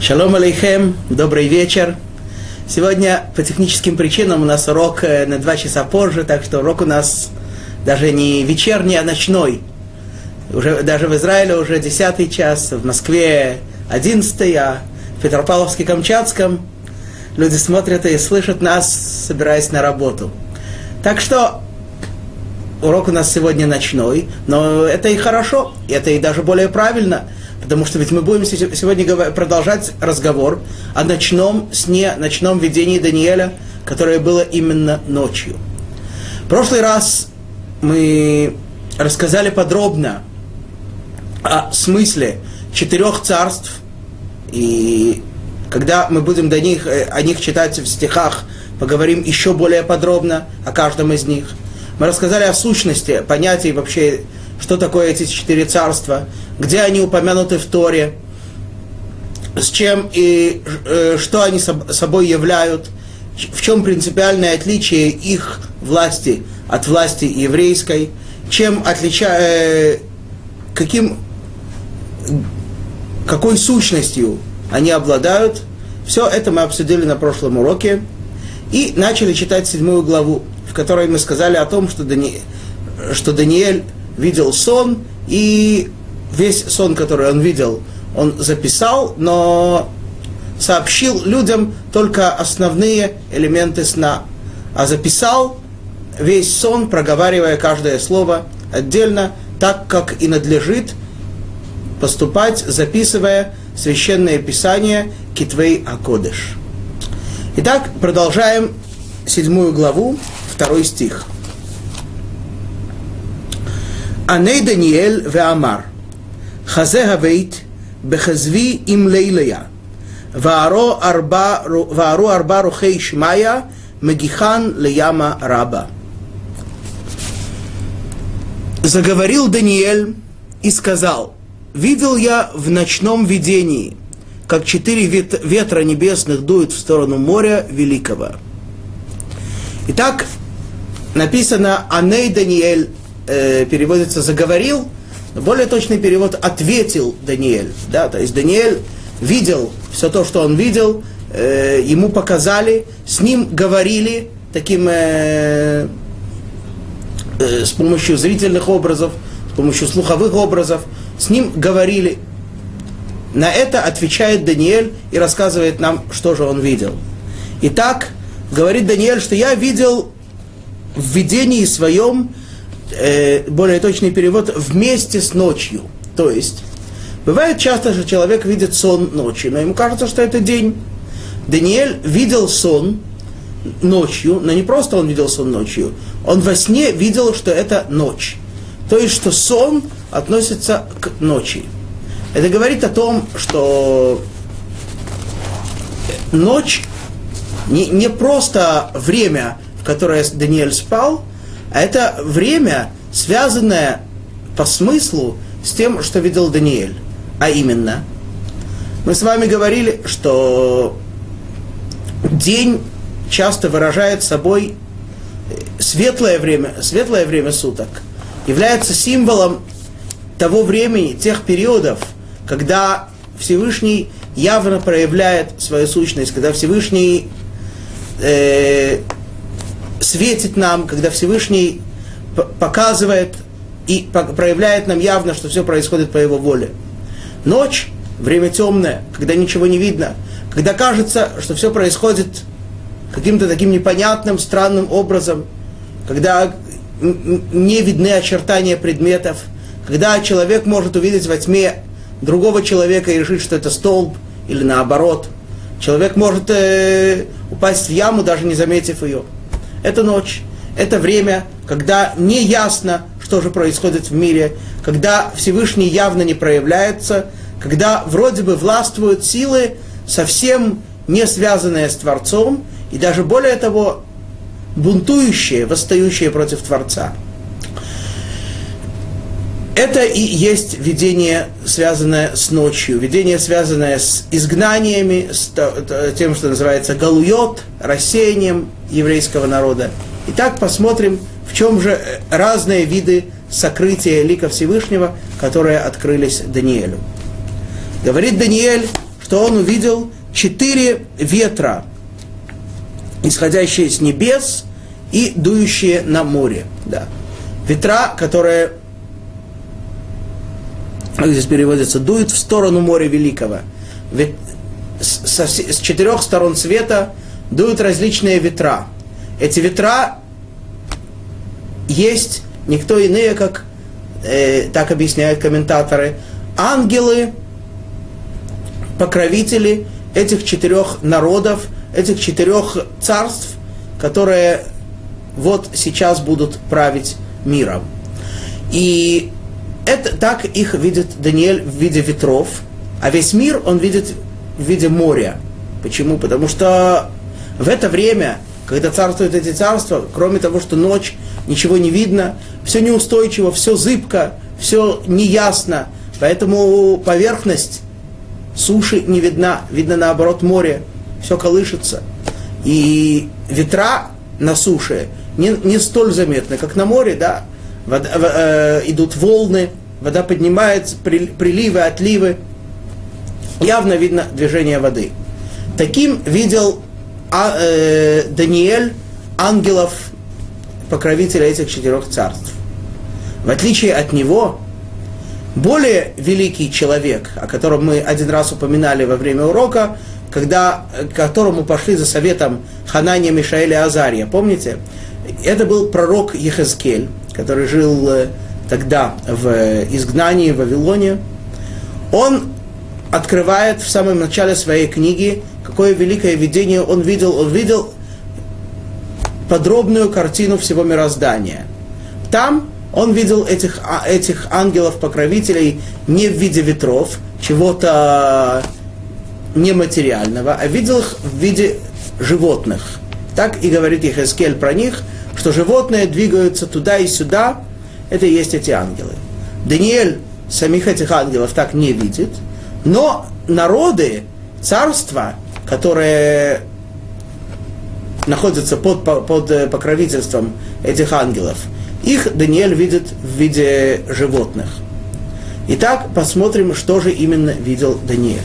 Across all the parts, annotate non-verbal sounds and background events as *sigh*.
Шалом алейхем, добрый вечер. Сегодня по техническим причинам у нас урок э, на два часа позже, так что урок у нас даже не вечерний, а ночной. Уже, даже в Израиле уже десятый час, в Москве одиннадцатый, а в Петропавловске-Камчатском люди смотрят и слышат нас, собираясь на работу. Так что урок у нас сегодня ночной, но это и хорошо, это и даже более правильно – Потому что ведь мы будем сегодня продолжать разговор о ночном сне, ночном видении Даниэля, которое было именно ночью. В прошлый раз мы рассказали подробно о смысле четырех царств, и когда мы будем до них, э, о них читать в стихах, поговорим еще более подробно о каждом из них. Мы рассказали о сущности, понятии вообще что такое эти четыре царства, где они упомянуты в Торе, с чем и э, что они собой являют, в чем принципиальное отличие их власти от власти еврейской, чем отличает, э, каким, какой сущностью они обладают. Все это мы обсудили на прошлом уроке. И начали читать седьмую главу, в которой мы сказали о том, что, Дани... что Даниэль видел сон, и весь сон, который он видел, он записал, но сообщил людям только основные элементы сна. А записал весь сон, проговаривая каждое слово отдельно, так как и надлежит поступать, записывая священное писание Китвей Акодыш. Итак, продолжаем седьмую главу, второй стих. עני דניאל ואמר, חזה הבית בחזבי עם ליליה, וערו ארבע, וערו ארבע רוחי שמיא, מגיחן לימה רבה. Заговорил Даниэль и сказал, «Видел я в ночном видении, как четыре ветра небесных дуют в сторону моря великого». Итак, написано «Аней Даниэль э, переводится «заговорил», более точный перевод «ответил Даниэль». Да, то есть Даниэль видел все то, что он видел, э, ему показали, с ним говорили таким, э, э, с помощью зрительных образов, с помощью слуховых образов, с ним говорили. На это отвечает Даниэль и рассказывает нам, что же он видел. Итак, говорит Даниэль, что я видел в видении своем э, более точный перевод, вместе с ночью. То есть, бывает часто, что человек видит сон ночью, но ему кажется, что это день. Даниэль видел сон ночью, но не просто он видел сон ночью, он во сне видел, что это ночь. То есть, что сон относится к ночи. Это говорит о том, что ночь не, не просто время, в которое Даниэль спал, а это время, связанное по смыслу с тем, что видел Даниэль. А именно, мы с вами говорили, что день часто выражает собой светлое время, светлое время суток, является символом того времени, тех периодов, когда Всевышний явно проявляет свою сущность, когда Всевышний э, светит нам, когда Всевышний показывает и проявляет нам явно, что все происходит по его воле. Ночь, время темное, когда ничего не видно, когда кажется, что все происходит каким-то таким непонятным, странным образом, когда не видны очертания предметов, когда человек может увидеть во тьме другого человека и решить, что это столб, или наоборот. Человек может э, упасть в яму, даже не заметив ее это ночь, это время, когда не ясно, что же происходит в мире, когда Всевышний явно не проявляется, когда вроде бы властвуют силы, совсем не связанные с Творцом, и даже более того, бунтующие, восстающие против Творца. Это и есть видение, связанное с ночью, видение, связанное с изгнаниями, с тем, что называется галуйот, рассеянием еврейского народа. Итак, посмотрим, в чем же разные виды сокрытия лика Всевышнего, которые открылись Даниэлю. Говорит Даниэль, что он увидел четыре ветра, исходящие с небес и дующие на море. Да. Ветра, которые, как здесь переводится, дуют в сторону моря великого. Ведь с, с четырех сторон света дуют различные ветра. Эти ветра есть никто иные, как э, так объясняют комментаторы, ангелы, покровители этих четырех народов, этих четырех царств, которые вот сейчас будут править миром. И это, так их видит Даниэль в виде ветров, а весь мир он видит в виде моря. Почему? Потому что в это время, когда царствуют эти царства, кроме того, что ночь, ничего не видно, все неустойчиво, все зыбко, все неясно, поэтому поверхность суши не видна, видно наоборот море, все колышется. И ветра на суше не, не столь заметны, как на море, да, вода, э, идут волны, вода поднимается, при, приливы, отливы, явно видно движение воды. Таким видел а, э, Даниэль ангелов, покровителя этих четырех царств. В отличие от него, более великий человек, о котором мы один раз упоминали во время урока, когда, к которому пошли за советом Ханания, Мишаэля Азария, помните? Это был пророк Ехезкель, который жил э, тогда в изгнании в Вавилоне. Он открывает в самом начале своей книги, какое великое видение он видел. Он видел подробную картину всего мироздания. Там он видел этих, а, этих ангелов-покровителей не в виде ветров, чего-то нематериального, а видел их в виде животных. Так и говорит Ихескель про них, что животные двигаются туда и сюда, это и есть эти ангелы. Даниэль самих этих ангелов так не видит, но народы, царства, которые находятся под, под э, покровительством этих ангелов, их Даниэль видит в виде животных. Итак, посмотрим, что же именно видел Даниэль.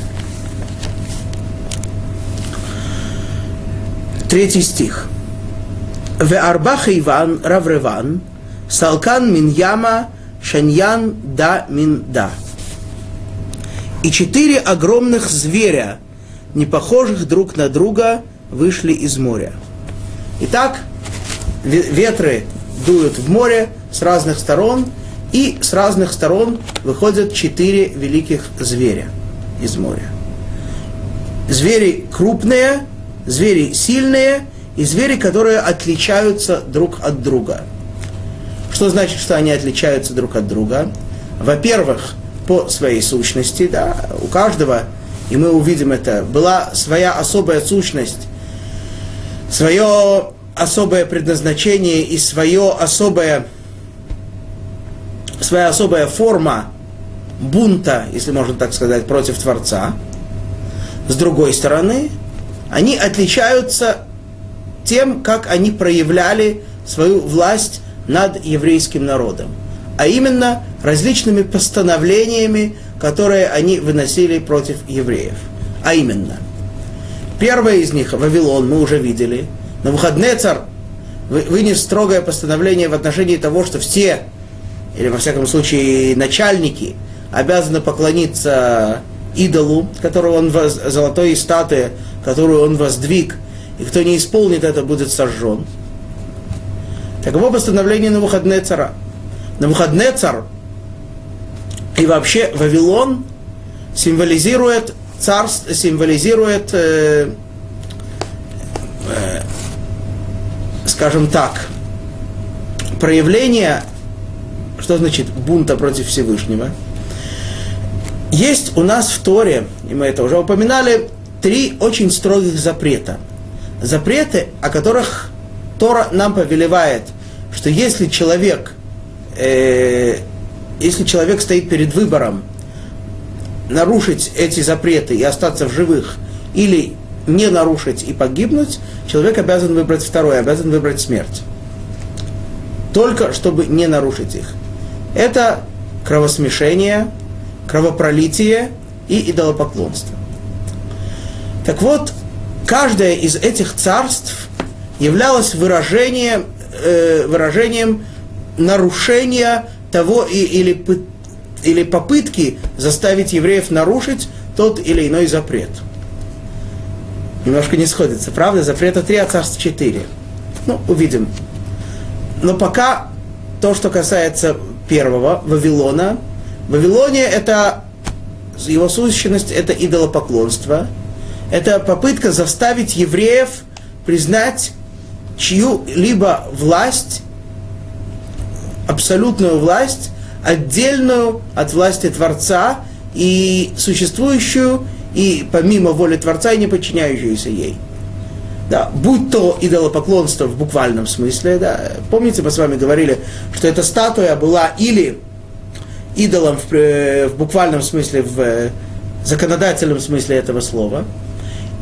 Третий стих. В арбах Иван Равреван, Салкан мин яма, Шаньян да мин да. И четыре огромных зверя, не похожих друг на друга, вышли из моря. Итак, ветры дуют в море с разных сторон, и с разных сторон выходят четыре великих зверя из моря. Звери крупные, звери сильные и звери, которые отличаются друг от друга. Что значит, что они отличаются друг от друга? Во-первых, по своей сущности, да, у каждого, и мы увидим это, была своя особая сущность, свое особое предназначение и свое особое, своя особая форма бунта, если можно так сказать, против Творца. С другой стороны, они отличаются тем, как они проявляли свою власть над еврейским народом. А именно различными постановлениями, которые они выносили против евреев. А именно, первое из них, Вавилон, мы уже видели – Навуходнецар вынес строгое постановление в отношении того, что все, или во всяком случае начальники, обязаны поклониться идолу, которого он воз, золотой статуе, которую он воздвиг, и кто не исполнит это, будет сожжен. Таково постановление Навуходнецара. Навуходнецар и вообще Вавилон символизирует царство, символизирует э, э, скажем так, проявление, что значит бунта против Всевышнего, есть у нас в Торе, и мы это уже упоминали, три очень строгих запрета. Запреты, о которых Тора нам повелевает, что если человек, э, если человек стоит перед выбором нарушить эти запреты и остаться в живых, или не нарушить и погибнуть, человек обязан выбрать второе, обязан выбрать смерть. Только чтобы не нарушить их. Это кровосмешение, кровопролитие и идолопоклонство. Так вот, каждое из этих царств являлось выражением, э, выражением нарушения того и, или, или попытки заставить евреев нарушить тот или иной запрет. Немножко не сходится, правда? Запрета три, а царств четыре. Ну, увидим. Но пока то, что касается первого, Вавилона, в Вавилоне это его сущность это идолопоклонство, это попытка заставить евреев признать чью-либо власть, абсолютную власть, отдельную от власти Творца и существующую и помимо воли Творца и не подчиняющуюся ей. Да, будь то идолопоклонство в буквальном смысле, да, помните, мы с вами говорили, что эта статуя была или идолом в, э, в буквальном смысле, в э, законодательном смысле этого слова,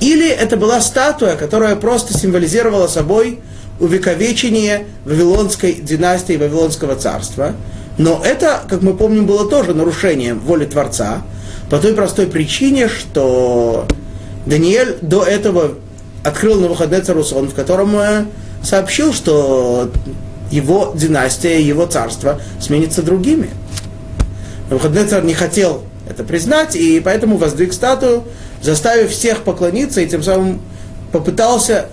или это была статуя, которая просто символизировала собой увековечение Вавилонской династии, Вавилонского царства. Но это, как мы помним, было тоже нарушением воли Творца, по той простой причине, что Даниэль до этого открыл на выходный сон, в котором э, сообщил, что его династия, его царство сменится другими. Навуходнецар не хотел это признать, и поэтому воздвиг статую, заставив всех поклониться, и тем самым попытался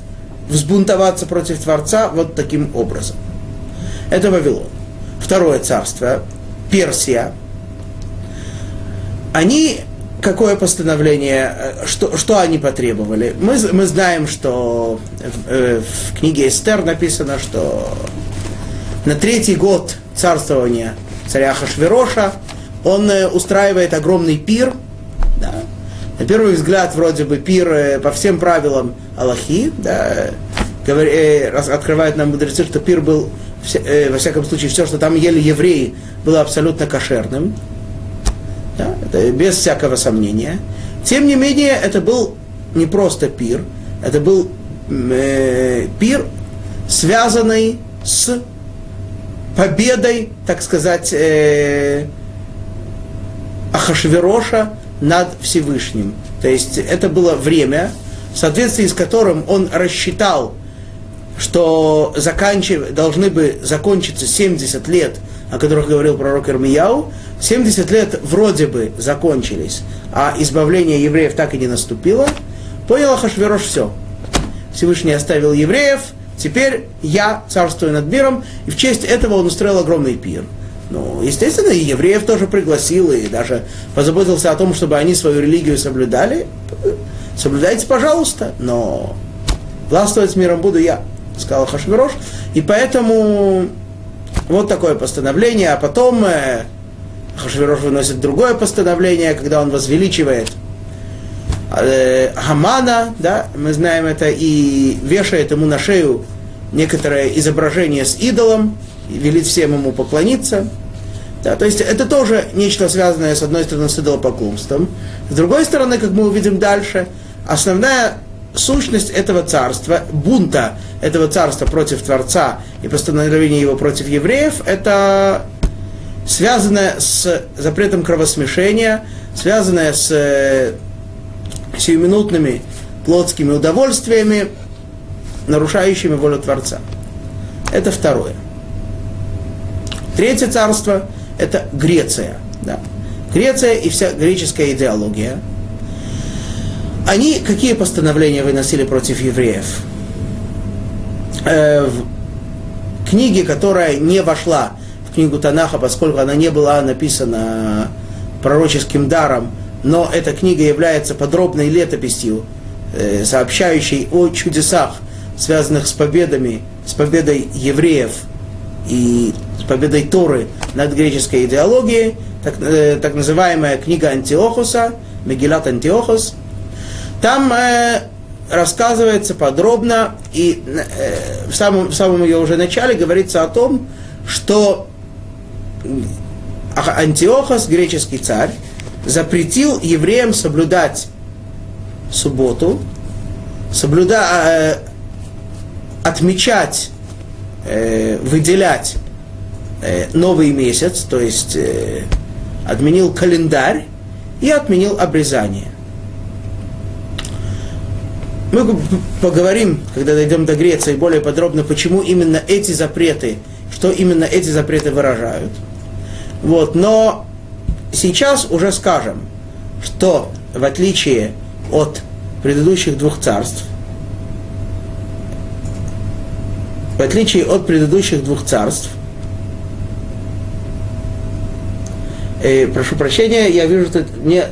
взбунтоваться против Творца вот таким образом. Это Вавилон. Второе царство, Персия. Они какое постановление, э, что, что они потребовали? Мы, мы знаем, что в, э, в книге Эстер написано, что на третий год царствования царя Хашвероша он э, устраивает огромный пир. Да. На первый взгляд, вроде бы, пир по всем правилам Аллахи. Да, говори, открывает нам мудрецы, что пир был, во всяком случае, все, что там ели евреи, было абсолютно кошерным. Да, это без всякого сомнения. Тем не менее, это был не просто пир, это был э, пир, связанный с победой, так сказать, э, Ахашвероша над Всевышним. То есть это было время, в соответствии с которым он рассчитал, что заканчив... должны бы закончиться 70 лет, о которых говорил пророк Ирмияу, 70 лет вроде бы закончились, а избавление евреев так и не наступило, понял Ахашверош все. Всевышний оставил евреев, теперь я царствую над миром, и в честь этого он устроил огромный пир. Ну, естественно, и евреев тоже пригласил, и даже позаботился о том, чтобы они свою религию соблюдали. Соблюдайте, пожалуйста, но властвовать миром буду я, сказал Хашвирош. И поэтому вот такое постановление, а потом э, выносит другое постановление, когда он возвеличивает э, Хамана, да, мы знаем это, и вешает ему на шею некоторое изображение с идолом, велит всем ему поклониться. Да, то есть это тоже нечто связанное, с одной стороны, с идолопоклонством. С другой стороны, как мы увидим дальше, основная сущность этого царства, бунта этого царства против Творца и постановления его против евреев, это связанное с запретом кровосмешения, связанное с э, сиюминутными плотскими удовольствиями, нарушающими волю Творца. Это второе. Третье царство – это Греция. Да. Греция и вся греческая идеология. Они какие постановления выносили против евреев? Э, в книге, которая не вошла в книгу Танаха, поскольку она не была написана пророческим даром, но эта книга является подробной летописью, э, сообщающей о чудесах, связанных с победами, с победой евреев и победой Торы над греческой идеологией, так, э, так называемая книга Антиохуса, Мегилат Антиохус. Там э, рассказывается подробно, и э, в, самом, в самом ее уже начале говорится о том, что Антиохос, греческий царь, запретил евреям соблюдать субботу, соблюда, э, отмечать, э, выделять новый месяц, то есть э, отменил календарь и отменил обрезание. Мы поговорим, когда дойдем до Греции, более подробно, почему именно эти запреты, что именно эти запреты выражают. Вот, но сейчас уже скажем, что в отличие от предыдущих двух царств, в отличие от предыдущих двух царств, э, прошу прощения, я вижу, что мне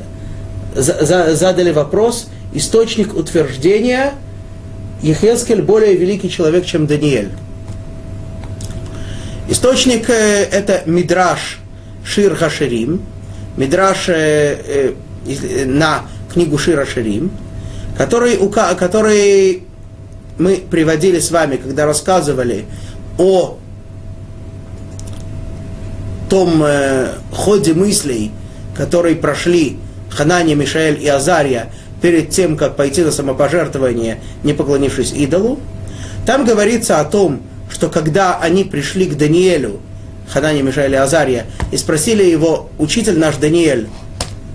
за, за, задали вопрос, источник утверждения. Ехескель более великий человек, чем Даниэль. Источник э, это Мидраш Шир Хаширим, Мидраш э, э, на книгу Шира Ширим, который, который мы приводили с вами, когда рассказывали о том э, ходе мыслей, которые прошли Ханания, Мишаэль и Азария перед тем, как пойти на самопожертвование, не поклонившись идолу. Там говорится о том, что когда они пришли к Даниэлю, Ханане, Мишаэль и Азария, и спросили его, учитель наш Даниэль,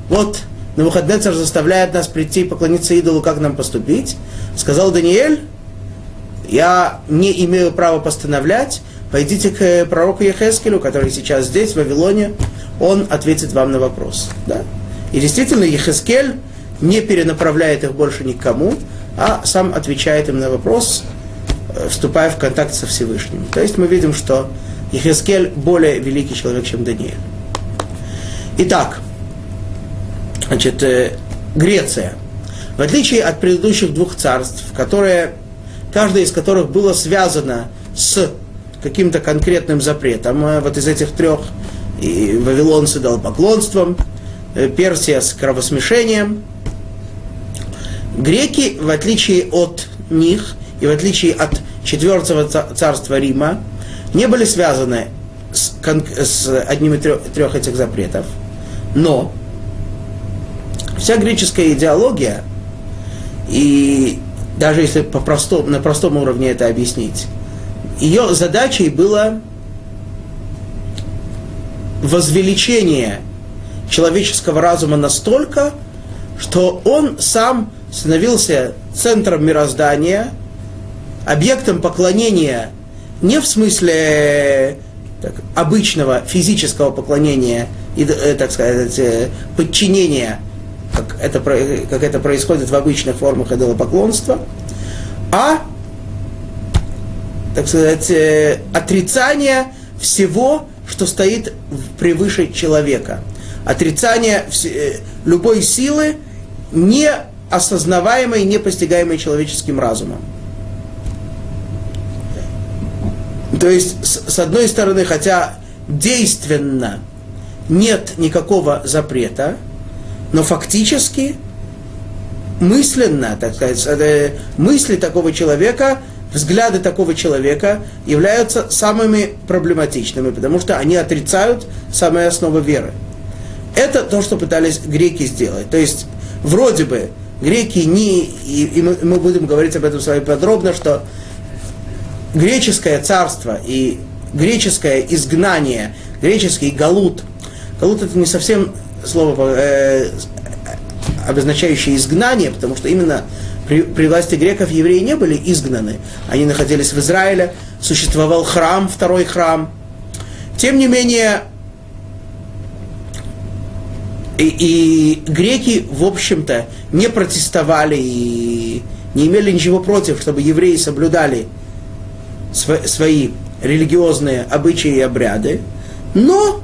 вот Навуходнецар заставляет нас прийти поклониться идолу, как нам поступить? Сказал Даниэль, я не имею права постановлять, пойдите к пророку Ехескелю, который сейчас здесь, в Вавилоне, он ответит вам на вопрос. Да? И действительно, Ехескель не перенаправляет их больше никому, а сам отвечает им на вопрос, э, вступая в контакт со Всевышним. То есть мы видим, что Ехескель более великий человек, чем Даниэль. Итак, значит, э, Греция. В отличие от предыдущих двух царств, которые, каждое из которых было связано с каким-то конкретным запретом, э, вот из этих трех, и Вавилон с идолопоклонством, Персия с кровосмешением, Греки, в отличие от них и в отличие от четвертого царства Рима, не были связаны с, с одним из трех этих запретов. Но вся греческая идеология, и даже если по простому, на простом уровне это объяснить, ее задачей было возвеличение человеческого разума настолько, что он сам становился центром мироздания, объектом поклонения не в смысле так, обычного физического поклонения и, э, так сказать, э, подчинения, как это, как это происходит в обычных формах идолопоклонства, а, так сказать, э, отрицание всего, что стоит превыше человека. Отрицание любой силы, не осознаваемой, непостигаемой человеческим разумом. То есть, с, с одной стороны, хотя действенно нет никакого запрета, но фактически мысленно, так сказать, э, мысли такого человека, взгляды такого человека являются самыми проблематичными, потому что они отрицают самые основы веры. Это то, что пытались греки сделать. То есть, вроде бы, греки не, и, и мы, мы будем говорить об этом с вами подробно, что греческое царство и греческое изгнание, греческий галут, галут это не совсем слово, э, обозначающее изгнание, потому что именно при, при власти греков евреи не были изгнаны. Они находились в Израиле, существовал храм, второй храм. Тем не менее, и, и греки, в общем-то, не протестовали и не имели ничего против, чтобы евреи соблюдали св- свои религиозные обычаи и обряды. Но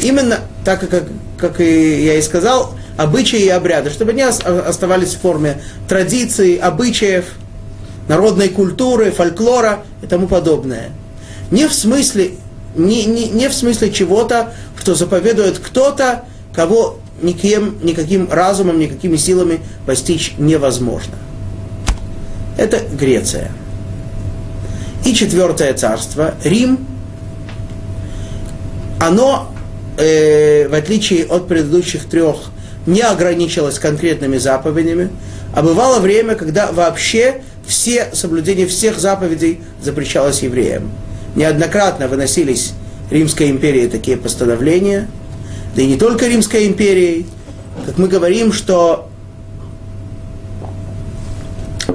именно так, как, как и я и сказал, обычаи и обряды, чтобы они оставались в форме традиций, обычаев, народной культуры, фольклора и тому подобное. Не в смысле, не, не, не в смысле чего-то, что заповедует кто-то, кого никем, никаким разумом, никакими силами постичь невозможно. Это Греция. И четвертое царство, Рим, оно, э, в отличие от предыдущих трех, не ограничилось конкретными заповедями, а бывало время, когда вообще все соблюдение всех заповедей запрещалось евреям. Неоднократно выносились Римской империи такие постановления – да и не только Римской империей, как мы говорим, что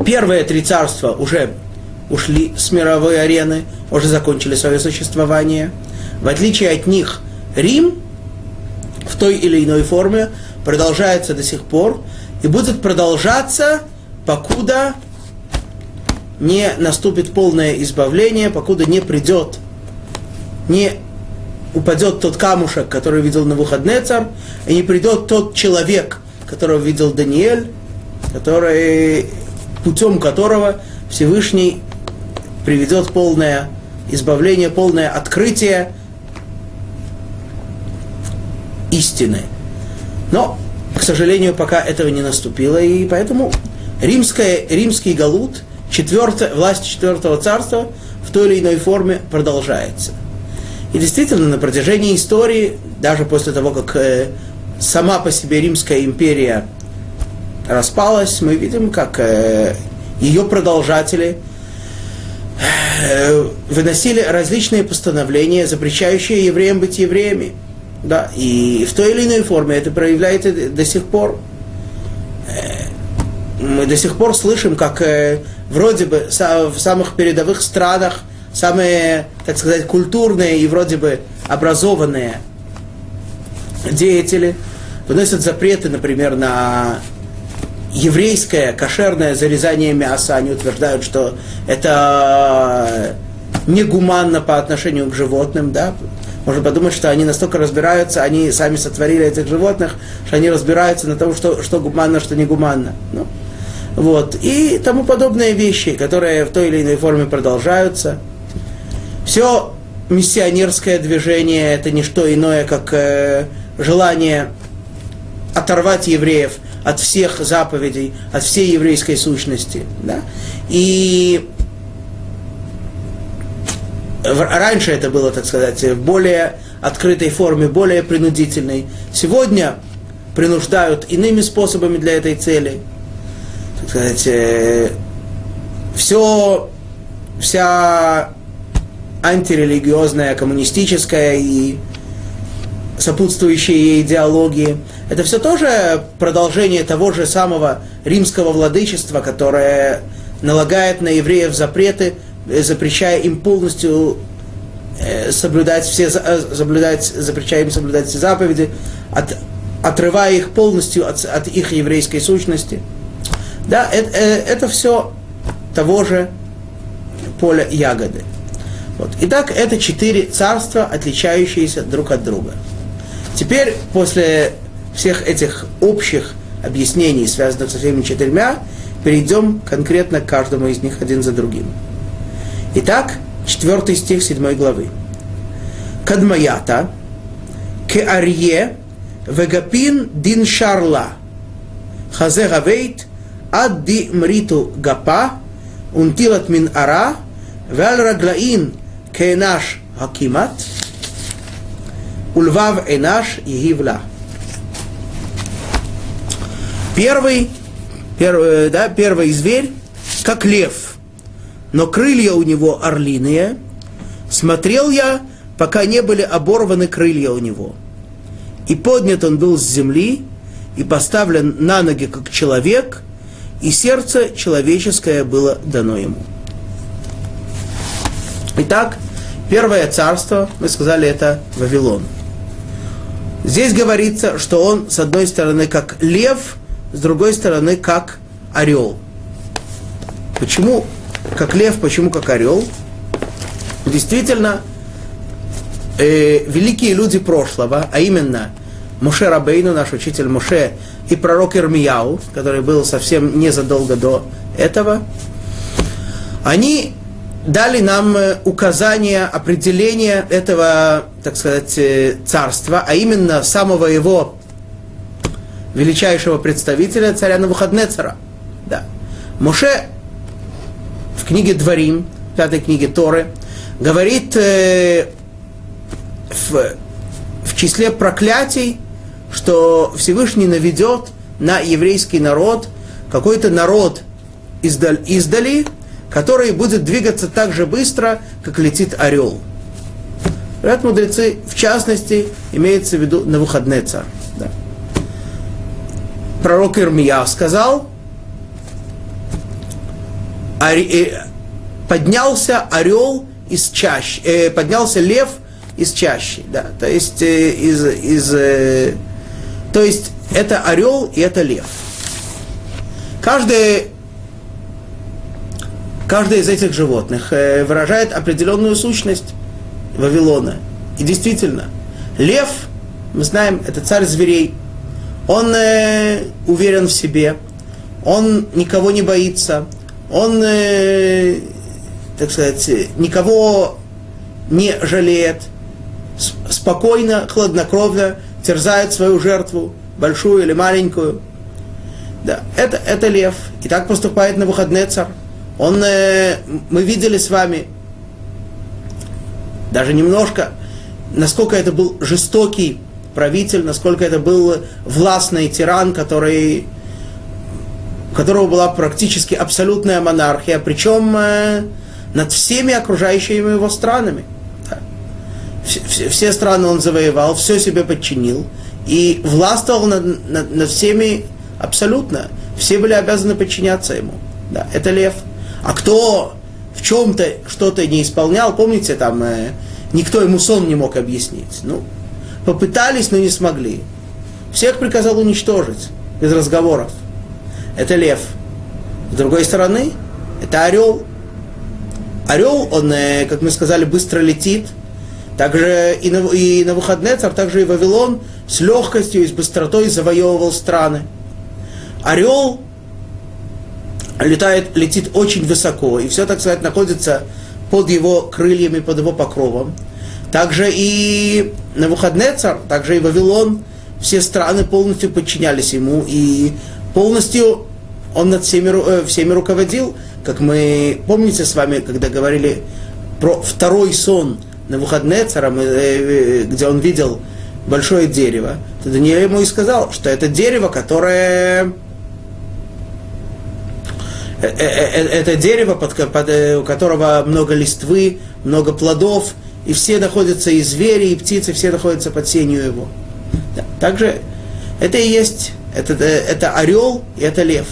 Первые три царства уже ушли с мировой арены, уже закончили свое существование. В отличие от них, Рим в той или иной форме продолжается до сих пор и будет продолжаться, покуда не наступит полное избавление, покуда не придет, не упадет тот камушек, который видел на выходный царь, и не придет тот человек, которого видел Даниэль, который, путем которого Всевышний приведет полное избавление, полное открытие истины. Но, к сожалению, пока этого не наступило, и поэтому римская, римский галут, четвертая, власть четвертого царства в той или иной форме продолжается. И действительно, на протяжении истории, даже после того, как э, сама по себе Римская империя распалась, мы видим, как э, ее продолжатели э, выносили различные постановления, запрещающие евреям быть евреями. Да, и в той или иной форме это проявляется до сих пор. Мы до сих пор слышим, как вроде бы в самых передовых странах самые, так сказать, культурные и вроде бы образованные деятели выносят запреты, например, на еврейское кошерное зарезание мяса. Они утверждают, что это негуманно по отношению к животным, да, можно подумать, что они настолько разбираются, они сами сотворили этих животных, что они разбираются на том, что, что гуманно, что не гуманно. Ну, вот. И тому подобные вещи, которые в той или иной форме продолжаются. Все миссионерское движение это не что иное, как э, желание оторвать евреев от всех заповедей, от всей еврейской сущности. Да? И раньше это было, так сказать, в более открытой форме, более принудительной. Сегодня принуждают иными способами для этой цели. Так сказать, э, все, вся антирелигиозная, коммунистическая и сопутствующие ей идеологии. Это все тоже продолжение того же самого римского владычества, которое налагает на евреев запреты, запрещая им полностью э, соблюдать все, э, соблюдать, запрещая им соблюдать все заповеди, от, отрывая их полностью от, от их еврейской сущности. Да, это, это все того же поля ягоды. Вот. Итак, это четыре царства, отличающиеся друг от друга. Теперь, после всех этих общих объяснений, связанных со всеми четырьмя, перейдем конкретно к каждому из них один за другим. Итак, четвертый стих седьмой главы. Кадмаята, Кеарье, Вегапин Дин Шарла, Хазе Гавейт, Адди Мриту Гапа, Унтилат Мин Ара, Валь Раглаин Кенаш Хакимат, Ульвав Энаш Егивла. Первый, первый, э, да, первый зверь, как лев – но крылья у него орлиные. Смотрел я, пока не были оборваны крылья у него. И поднят он был с земли, и поставлен на ноги, как человек, и сердце человеческое было дано ему. Итак, первое царство, мы сказали, это Вавилон. Здесь говорится, что он, с одной стороны, как лев, с другой стороны, как орел. Почему как лев, почему как орел? Действительно, э, великие люди прошлого, а именно Муше Рабейну, наш учитель Муше, и пророк Ирмияу, который был совсем незадолго до этого, они дали нам э, указание, определение этого, так сказать, э, царства, а именно самого его величайшего представителя, царя Навуходнецера. Да. Моше в книге Дворим, пятой книге Торы, говорит э, в, в числе проклятий, что Всевышний наведет на еврейский народ какой-то народ издали, издали который будет двигаться так же быстро, как летит орел. Говорят мудрецы, в частности, имеется в виду на выходные царь. Да. Пророк Ирмия сказал, поднялся орел из чащи, э, поднялся лев из чащи, да, то есть э, из, из э, то есть это орел и это лев. Каждый, каждое из этих животных э, выражает определенную сущность Вавилона. И действительно, лев, мы знаем, это царь зверей. Он э, уверен в себе, он никого не боится, он, э, так сказать, никого не жалеет, спокойно, хладнокровно терзает свою жертву, большую или маленькую. Да, это, это лев. И так поступает на выходный царь. Он, э, мы видели с вами, даже немножко, насколько это был жестокий правитель, насколько это был властный тиран, который, которого была практически абсолютная монархия, причем э, над всеми окружающими его странами. Да. Все, все страны он завоевал, все себе подчинил и властвовал над, над, над всеми абсолютно. Все были обязаны подчиняться ему. Да, это лев. А кто в чем-то что-то не исполнял, помните, там э, никто ему сон не мог объяснить. Ну, попытались, но не смогли. Всех приказал уничтожить, без разговоров. Это лев. С другой стороны, это орел. Орел, он, э, как мы сказали, быстро летит. Также и на, и на выходные царь, также и Вавилон с легкостью и с быстротой завоевывал страны. Орел летает, летит очень высоко, и все, так сказать, находится под его крыльями, под его покровом. Также и на выходные царь, также и Вавилон, все страны полностью подчинялись ему, и полностью он над всеми, э, всеми руководил, как мы помните с вами, когда говорили про второй сон на выходные царя, э, э, где он видел большое дерево, то Даниэль ему и сказал, что это дерево, которое это дерево, под, под, у которого много листвы, много плодов, и все находятся, и звери, и птицы, все находятся под сенью его. Да. Также это и есть, это, это орел и это лев.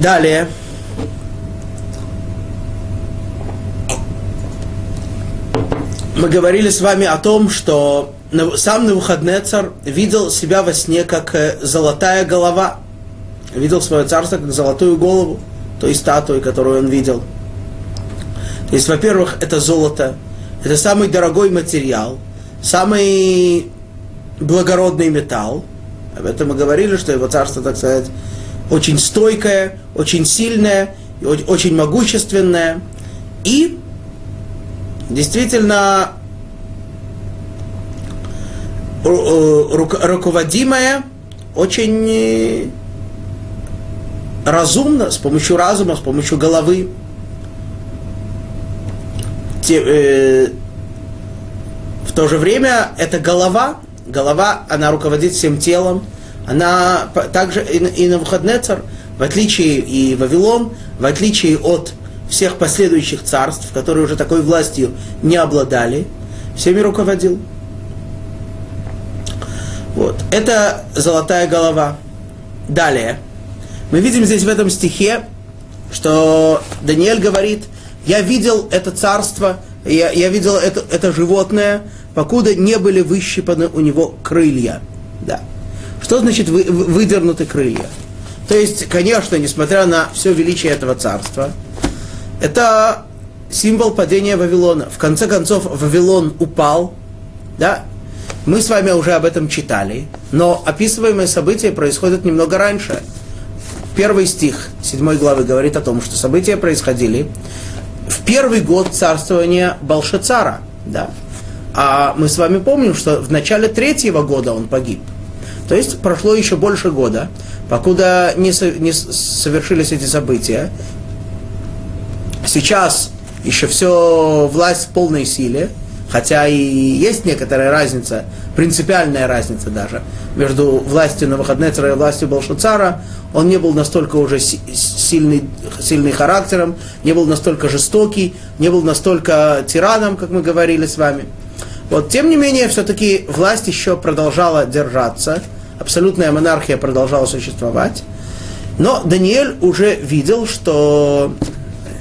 Далее. Мы говорили с вами о том, что сам Навуходнецар видел себя во сне как золотая голова – видел свое царство как золотую голову той статуи, которую он видел. То есть, во-первых, это золото, это самый дорогой материал, самый благородный металл. Об этом мы говорили, что его царство, так сказать, очень стойкое, очень сильное, очень могущественное. И действительно руководимое очень разумно, с помощью разума, с помощью головы. Э, в то же время эта голова, голова, она руководит всем телом, она также и, и на Навуходнецар, в отличие и Вавилон, в отличие от всех последующих царств, которые уже такой властью не обладали, всеми руководил. Вот. Это золотая голова. Далее. Мы видим здесь в этом стихе, что Даниэль говорит, я видел это царство, я, я видел это, это животное, покуда не были выщипаны у него крылья. Да. Что значит вы, выдернуты крылья? То есть, конечно, несмотря на все величие этого царства, это символ падения Вавилона. В конце концов, Вавилон упал, да? Мы с вами уже об этом читали, но описываемые события происходят немного раньше – Первый стих седьмой главы говорит о том, что события происходили в первый год царствования Балшацара. Да? А мы с вами помним, что в начале третьего года он погиб. То есть прошло еще больше года, покуда не, со, не совершились эти события. Сейчас еще все власть в полной силе, хотя и есть некоторая разница, принципиальная разница даже, между властью на выходные и властью Балшацара, он не был настолько уже сильный, сильный характером, не был настолько жестокий, не был настолько тираном, как мы говорили с вами. Вот, тем не менее, все-таки власть еще продолжала держаться, абсолютная монархия продолжала существовать. Но Даниэль уже видел, что...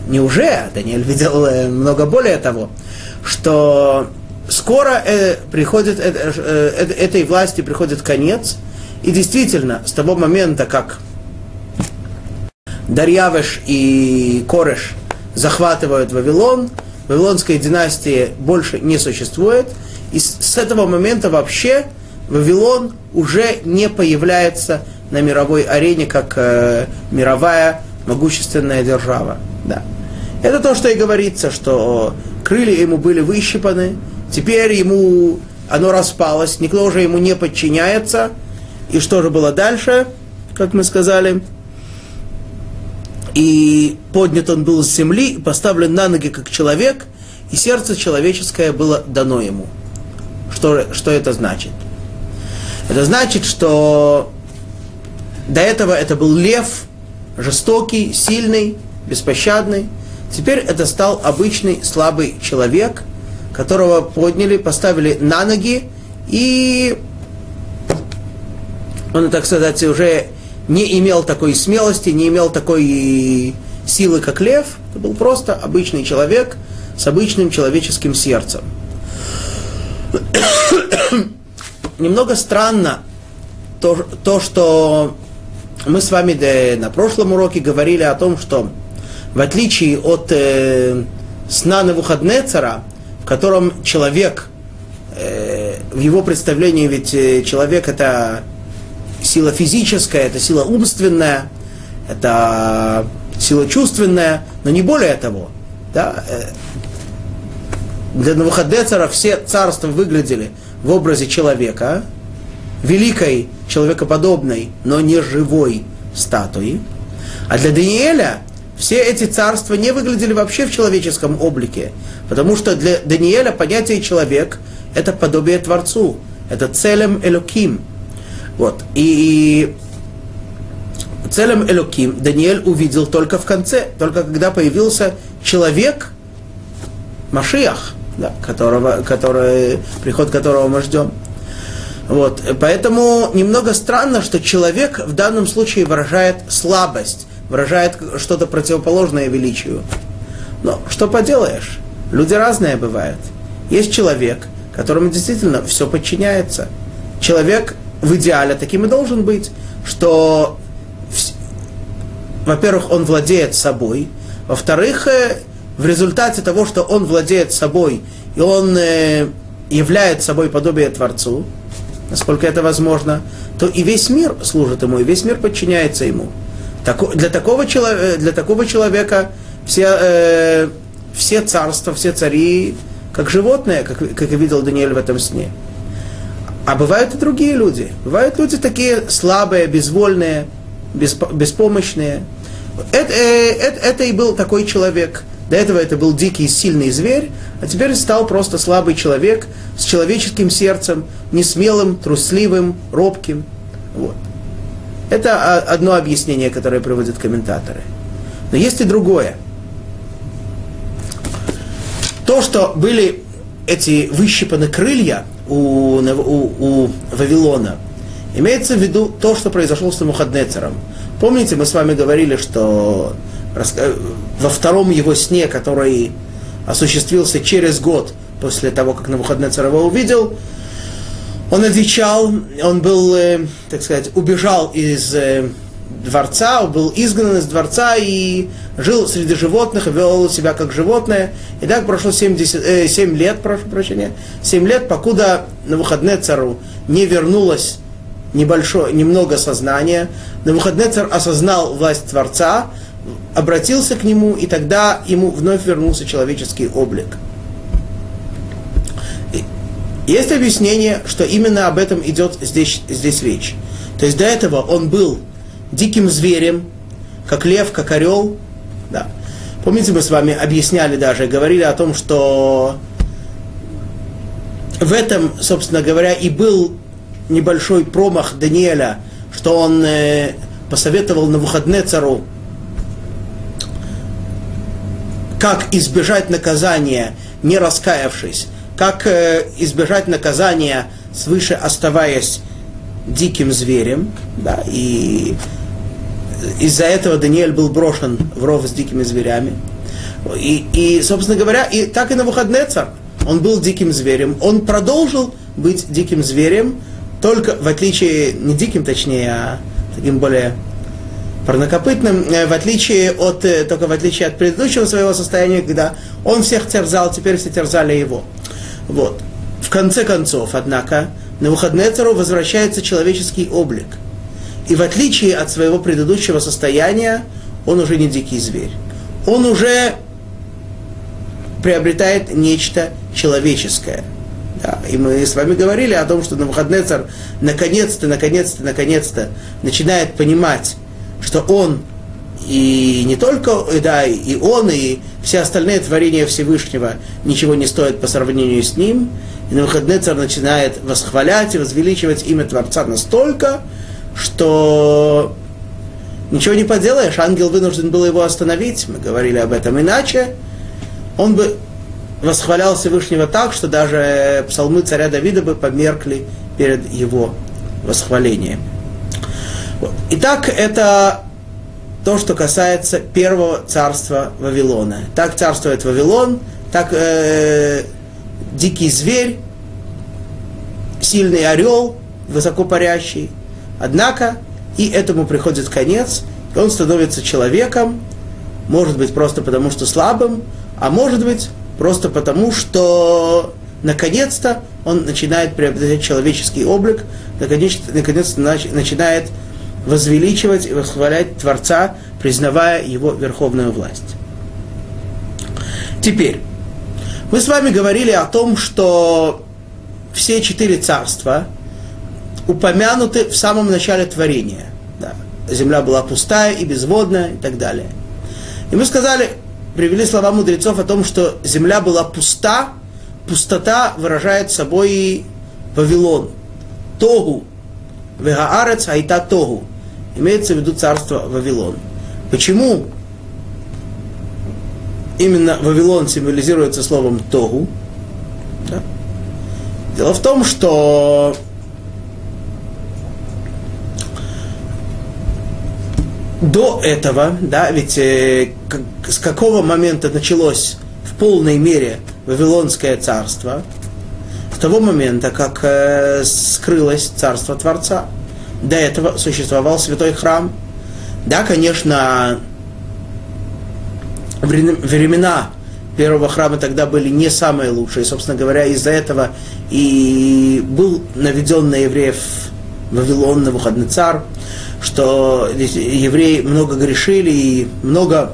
Не уже, Даниэль видел э, много более того, что скоро э, приходит, э, э, этой власти приходит конец, и действительно, с того момента, как Дарьявыш и Кореш захватывают Вавилон, Вавилонской династии больше не существует, и с этого момента вообще Вавилон уже не появляется на мировой арене как э, мировая могущественная держава. Да. Это то, что и говорится, что крылья ему были выщипаны, теперь ему оно распалось, никто уже ему не подчиняется. И что же было дальше, как мы сказали? И поднят он был с земли, поставлен на ноги как человек, и сердце человеческое было дано ему. Что, что это значит? Это значит, что до этого это был лев, жестокий, сильный, беспощадный. Теперь это стал обычный слабый человек, которого подняли, поставили на ноги, и он, так сказать, уже не имел такой смелости, не имел такой силы, как лев. Это был просто обычный человек с обычным человеческим сердцем. Немного странно то, то, что мы с вами да, на прошлом уроке говорили о том, что в отличие от э, сна Навуходнецера, в котором человек, э, в его представлении ведь э, человек это сила физическая, это сила умственная, это сила чувственная, но не более того. Да? Э, для Навуходнецера все царства выглядели в образе человека, великой, человекоподобной, но не живой статуи. А для Даниэля все эти царства не выглядели вообще в человеческом облике, потому что для Даниэля понятие человек – это подобие Творцу, это целем Элоким – вот. И целым Элоким Даниэль увидел только в конце, только когда появился человек, Машиах, да, которого, который, приход которого мы ждем. Вот. Поэтому немного странно, что человек в данном случае выражает слабость, выражает что-то противоположное величию. Но что поделаешь, люди разные бывают. Есть человек, которому действительно все подчиняется. Человек в идеале таким и должен быть, что, во-первых, он владеет собой, во-вторых, э, в результате того, что он владеет собой, и он э, является собой подобие Творцу, насколько это возможно, то и весь мир служит ему, и весь мир подчиняется ему. Для такого, человека, для такого человека все, э, все царства, все цари, как животные, как, как и видел Даниэль в этом сне. А бывают и другие люди. Бывают люди такие слабые, безвольные, беспомощные. Это, э, это, это и был такой человек. До этого это был дикий, сильный зверь, а теперь стал просто слабый человек с человеческим сердцем, несмелым, трусливым, робким. Вот. Это одно объяснение, которое приводят комментаторы. Но есть и другое. То, что были эти выщипаны крылья, у, у, у Вавилона. Имеется в виду то, что произошло с Мухаднецером. Помните, мы с вами говорили, что во втором его сне, который осуществился через год после того, как Навуходнецер его увидел, он отвечал, он был, э, так сказать, убежал из э, дворца, был изгнан из дворца и жил среди животных, вел себя как животное. И так прошло 70, э, 7 лет, прошу прощения, 7 лет, покуда на выходные цару не вернулось небольшое, немного сознания. На выходные царь осознал власть Творца, обратился к нему, и тогда ему вновь вернулся человеческий облик. Есть объяснение, что именно об этом идет здесь, здесь речь. То есть до этого он был диким зверем, как лев, как орел. Да. Помните, мы с вами объясняли даже, говорили о том, что в этом, собственно говоря, и был небольшой промах Даниэля, что он э, посоветовал на выходные цару, как избежать наказания, не раскаявшись, как э, избежать наказания, свыше оставаясь диким зверем, да, и из-за этого Даниэль был брошен в ров с дикими зверями. И, и, собственно говоря, и так и на выходные царь. Он был диким зверем. Он продолжил быть диким зверем, только в отличие, не диким точнее, а таким более парнокопытным, э, в отличие от, э, только в отличие от предыдущего своего состояния, когда он всех терзал, теперь все терзали его. Вот. В конце концов, однако, на выходные цару возвращается человеческий облик. И в отличие от своего предыдущего состояния, он уже не дикий зверь. Он уже приобретает нечто человеческое. Да, и мы с вами говорили о том, что Навуходнецар наконец-то, наконец-то, наконец-то начинает понимать, что он и не только, да, и он, и все остальные творения Всевышнего ничего не стоят по сравнению с ним. И Навуходнецар начинает восхвалять и возвеличивать имя Творца настолько, что ничего не поделаешь, ангел вынужден был его остановить, мы говорили об этом иначе, он бы восхвалял Всевышнего так, что даже псалмы царя Давида бы померкли перед его восхвалением. Итак, это то, что касается первого царства Вавилона. Так царствует Вавилон, так э, дикий зверь, сильный орел, высокопарящий. Однако и этому приходит конец, и он становится человеком, может быть просто потому, что слабым, а может быть просто потому, что наконец-то он начинает приобретать человеческий облик, наконец-то, наконец-то начинает возвеличивать и восхвалять Творца, признавая его верховную власть. Теперь, мы с вами говорили о том, что все четыре царства упомянуты в самом начале творения. Да. Земля была пустая и безводная и так далее. И мы сказали, привели слова мудрецов о том, что земля была пуста, пустота выражает собой Вавилон. Тогу. Вегаарец айта тогу. Имеется в виду царство Вавилон. Почему именно Вавилон символизируется словом тогу? Да? Дело в том, что до этого, да, ведь э, как, с какого момента началось в полной мере Вавилонское царство? С того момента, как э, скрылось царство Творца. До этого существовал святой храм. Да, конечно, времена первого храма тогда были не самые лучшие. Собственно говоря, из-за этого и был наведен на евреев Вавилон, на выходный царь что евреи много грешили и много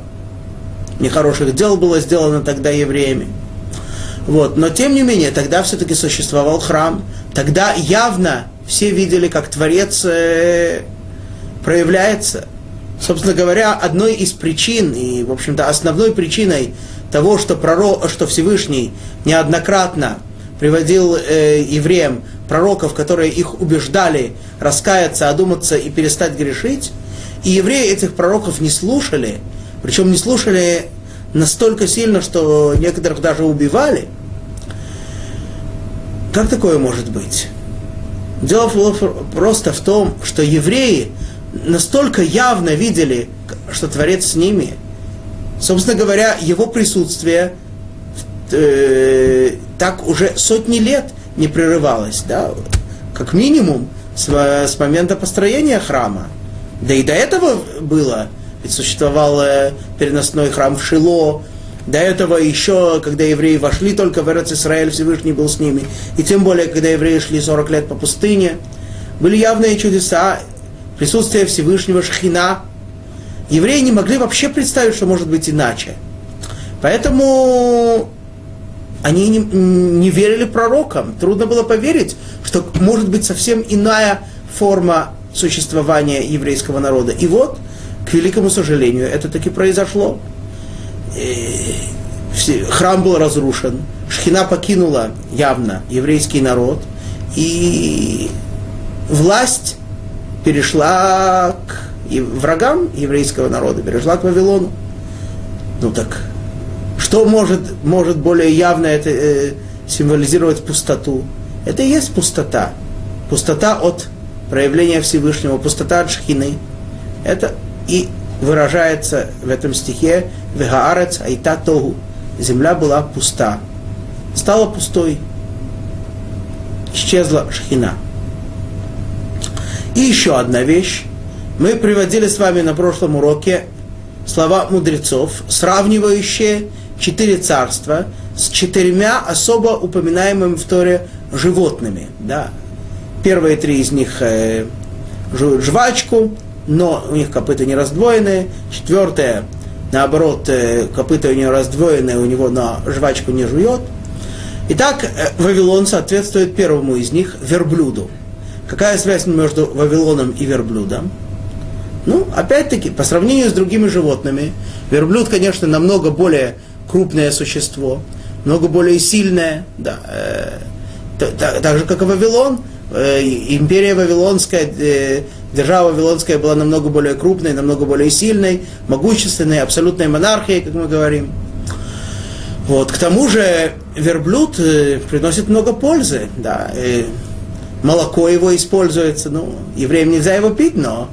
нехороших дел было сделано тогда евреями. Вот. Но тем не менее, тогда все-таки существовал храм. Тогда явно все видели, как Творец э, проявляется. Собственно говоря, одной из причин, и, в общем-то, основной причиной того, что, пророк, что Всевышний неоднократно приводил э, евреям пророков, которые их убеждали раскаяться, одуматься и перестать грешить. И евреи этих пророков не слушали, причем не слушали настолько сильно, что некоторых даже убивали. Как такое может быть? Дело просто в том, что евреи настолько явно видели, что Творец с ними. Собственно говоря, его присутствие э, так уже сотни лет – не прерывалось, да, как минимум с, с момента построения храма. Да и до этого было, ведь существовал э, переносной храм в Шило, до этого еще, когда евреи вошли только в Эрец Израиль, Всевышний был с ними. И тем более, когда евреи шли 40 лет по пустыне, были явные чудеса, присутствие Всевышнего Шхина. Евреи не могли вообще представить, что может быть иначе. Поэтому они не, не верили пророкам. Трудно было поверить, что может быть совсем иная форма существования еврейского народа. И вот, к великому сожалению, это таки произошло. И храм был разрушен, Шхина покинула явно еврейский народ, и власть перешла к врагам еврейского народа, перешла к Вавилону. Ну так что может, может более явно это э, символизировать пустоту? Это и есть пустота. Пустота от проявления Всевышнего, пустота от шхины. Это И выражается в этом стихе «Вегаарец айта тогу» – земля была пуста, стала пустой, исчезла шхина. И еще одна вещь. Мы приводили с вами на прошлом уроке слова мудрецов, сравнивающие четыре царства с четырьмя особо упоминаемыми в Торе животными. Да. Первые три из них э, жвачку, но у них копыта не раздвоенные. Четвертое, наоборот, э, копыта у нее раздвоенные, у него на жвачку не жует. Итак, э, Вавилон соответствует первому из них, верблюду. Какая связь между Вавилоном и верблюдом? Ну, опять-таки, по сравнению с другими животными, верблюд, конечно, намного более крупное существо, много более сильное, да, э, так, так же, как и Вавилон. Э, империя Вавилонская, э, держава Вавилонская была намного более крупной, намного более сильной, могущественной, абсолютной монархией, как мы говорим. Вот. К тому же верблюд э, приносит много пользы. Да. И молоко его используется. Ну, евреям нельзя его пить, но,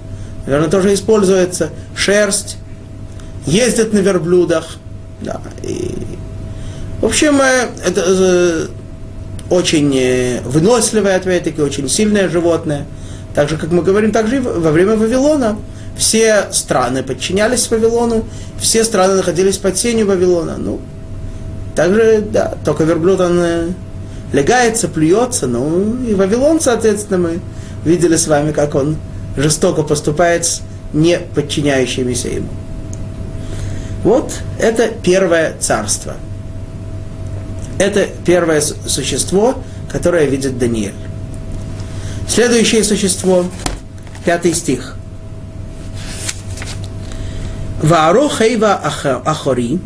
наверное, тоже используется. Шерсть. Ездят на верблюдах. Да. И, в общем, э, это э, очень э, выносливое, опять-таки, очень сильное животное. Так же, как мы говорим, также во время Вавилона все страны подчинялись Вавилону, все страны находились под сенью Вавилона. Ну, также, да, только верблюд, он э, легается, плюется, ну, и Вавилон, соответственно, мы видели с вами, как он жестоко поступает с не подчиняющимися ему. Вот это первое царство. Это первое существо, которое видит Даниэль. Следующее существо, пятый стих. Вааро хейва ахори,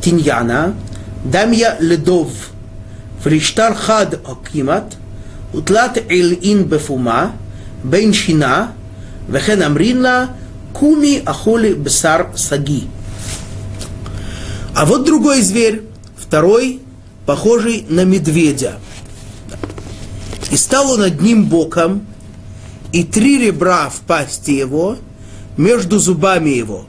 тиньяна, дамья ледов, фриштар хад окимат, утлат ин бефума, бен шина, וכן אמרין לה, куми ахоли бесар саги. А вот другой зверь, второй, похожий на медведя – и стал он одним боком, и три ребра в пасти его, между зубами его.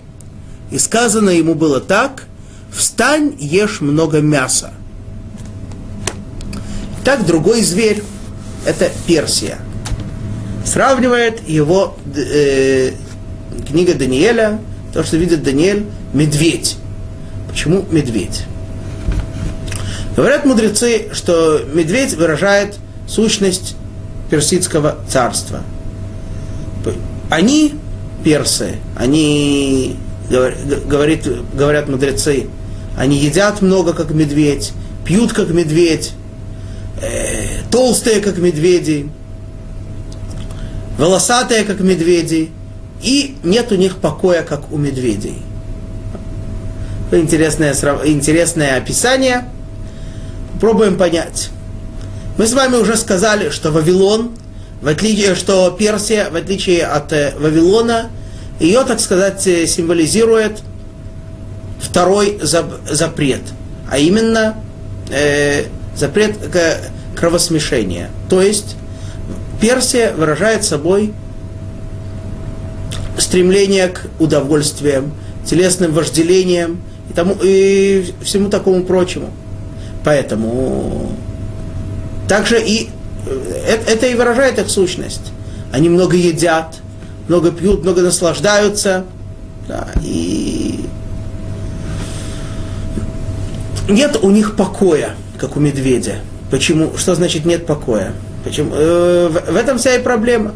И сказано ему было так, встань, ешь много мяса. Так другой зверь, это Персия. Сравнивает его э, книга Даниэля, то, что видит Даниэль, медведь. Почему медведь? Говорят мудрецы, что медведь выражает сущность персидского царства. Они, персы, они, говорит, говорят мудрецы, они едят много, как медведь, пьют, как медведь, э, толстые, как медведи, волосатые, как медведи, и нет у них покоя, как у медведей. Интересное, интересное описание. Пробуем понять. Мы с вами уже сказали, что Вавилон, в отличие, что Персия, в отличие от э, Вавилона, ее, так сказать, э, символизирует второй запрет, а именно э, запрет кровосмешения. То есть Персия выражает собой стремление к удовольствиям, телесным вожделениям и, тому, и всему такому прочему. Поэтому также и э, это и выражает их сущность. Они много едят, много пьют, много наслаждаются. Да, и нет у них покоя, как у медведя. Почему? Что значит нет покоя? Почему? Э, в, этом вся и проблема.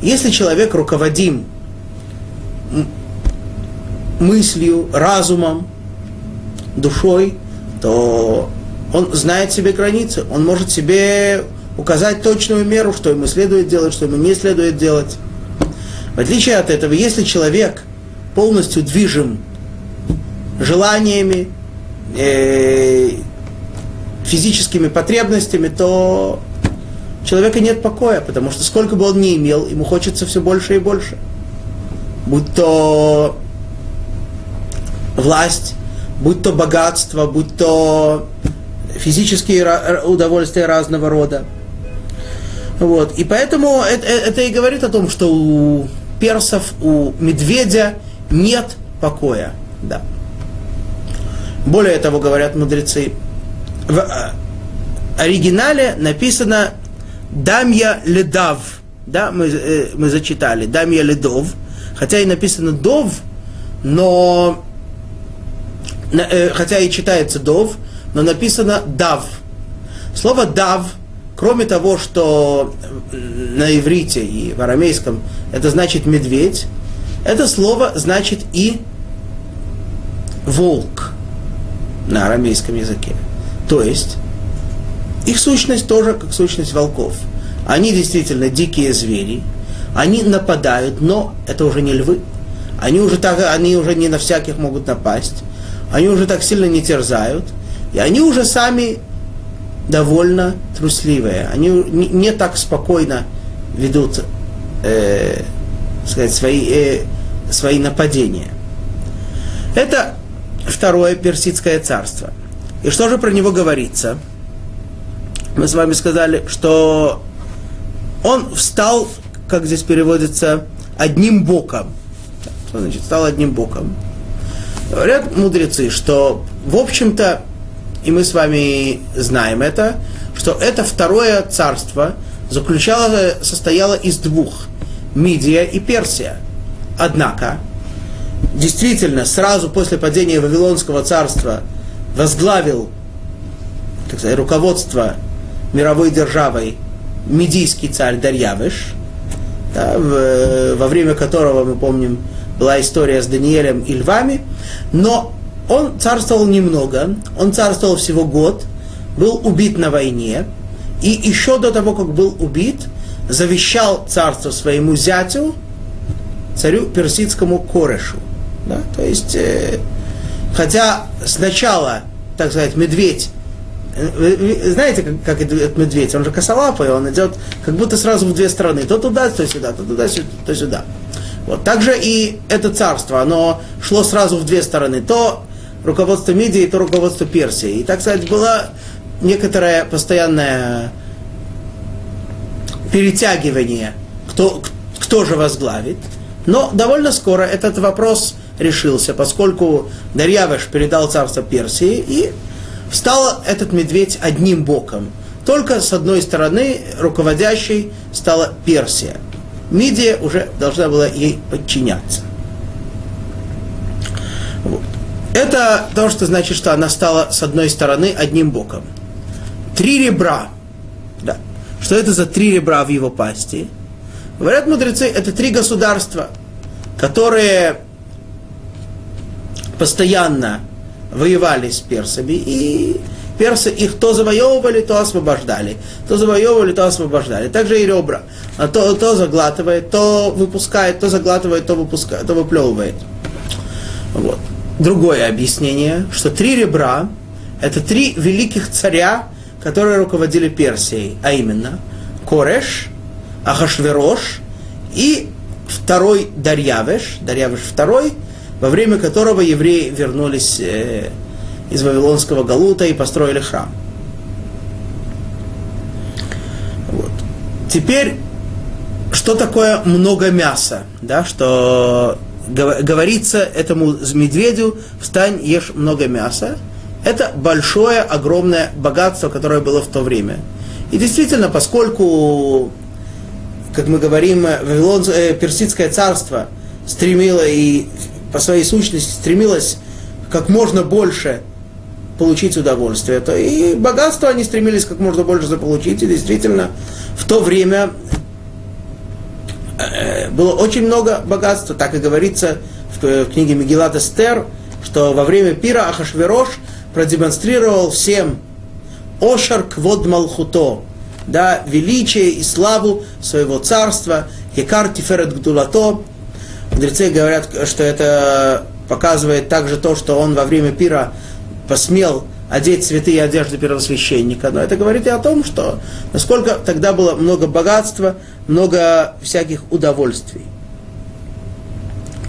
Если человек руководим мыслью, разумом, душой, то он знает себе границы, он может себе указать точную меру, что ему следует делать, что ему не следует делать. В отличие от этого, если человек полностью движим желаниями, э, физическими потребностями, то человека нет покоя, потому что сколько бы он ни имел, ему хочется все больше и больше. Будь то власть, будь то богатство, будь то физические удовольствия разного рода. Вот. И поэтому это, это и говорит о том, что у персов, у медведя нет покоя. Да. Более того, говорят мудрецы, в э, оригинале написано «дамья ледав». Да, мы, э, мы зачитали «дамья ледов», хотя и написано «дов», но э, хотя и читается «дов», но написано «дав». Слово «дав», кроме того, что на иврите и в арамейском это значит «медведь», это слово значит и «волк» на арамейском языке. То есть, их сущность тоже как сущность волков. Они действительно дикие звери, они нападают, но это уже не львы. Они уже, так, они уже не на всяких могут напасть, они уже так сильно не терзают, и они уже сами довольно трусливые. Они не, так спокойно ведут э, сказать, свои, э, свои нападения. Это второе персидское царство. И что же про него говорится? Мы с вами сказали, что он встал, как здесь переводится, одним боком. Что значит стал одним боком? Говорят мудрецы, что, в общем-то, и мы с вами знаем это, что это второе царство заключало, состояло из двух – Мидия и Персия. Однако, действительно, сразу после падения Вавилонского царства возглавил так сказать, руководство мировой державой медийский царь Дарьявыш, да, в, во время которого, мы помним, была история с Даниэлем и львами, но он царствовал немного, он царствовал всего год, был убит на войне, и еще до того, как был убит, завещал царство своему зятю, царю персидскому Корешу. Да? То есть, э, хотя сначала, так сказать, медведь вы знаете, как, как этот медведь? Он же косолапый, он идет как будто сразу в две стороны. То туда, то сюда, то туда, то сюда. Вот. Также и это царство, оно шло сразу в две стороны. То руководство Мидии, то руководство Персии. И, так сказать, было некоторое постоянное перетягивание, кто, кто же возглавит. Но довольно скоро этот вопрос решился, поскольку Дарьявыш передал царство Персии, и Встал этот медведь одним боком. Только с одной стороны руководящей стала Персия. Мидия уже должна была ей подчиняться. Вот. Это то, что значит, что она стала с одной стороны одним боком. Три ребра. Да. Что это за три ребра в его пасти? Говорят мудрецы, это три государства, которые постоянно воевали с персами, и персы их то завоевывали, то освобождали. То завоевывали, то освобождали. Также и ребра. А то, то заглатывает, то выпускает, то заглатывает, то выпускает, то выплевывает. Вот. Другое объяснение, что три ребра – это три великих царя, которые руководили Персией, а именно Кореш, Ахашверош и второй Дарьявеш, Дарьявеш второй – во время которого евреи вернулись э, из Вавилонского Галута и построили храм. Вот. Теперь, что такое много мяса? Да, что говорится этому медведю, встань, ешь много мяса. Это большое, огромное богатство, которое было в то время. И действительно, поскольку, как мы говорим, Вавилон, э, Персидское царство стремило и по своей сущности стремилась как можно больше получить удовольствие, то и богатство они стремились как можно больше заполучить. И действительно, в то время было очень много богатства. Так и говорится в книге Мегилат Эстер, что во время пира Ахашверош продемонстрировал всем Ошар Квод Малхуто, да, величие и славу своего царства, Хекар Тиферет Гдулато, Мудрецы говорят, что это показывает также то, что он во время пира посмел одеть святые одежды первосвященника. Но это говорит и о том, что насколько тогда было много богатства, много всяких удовольствий.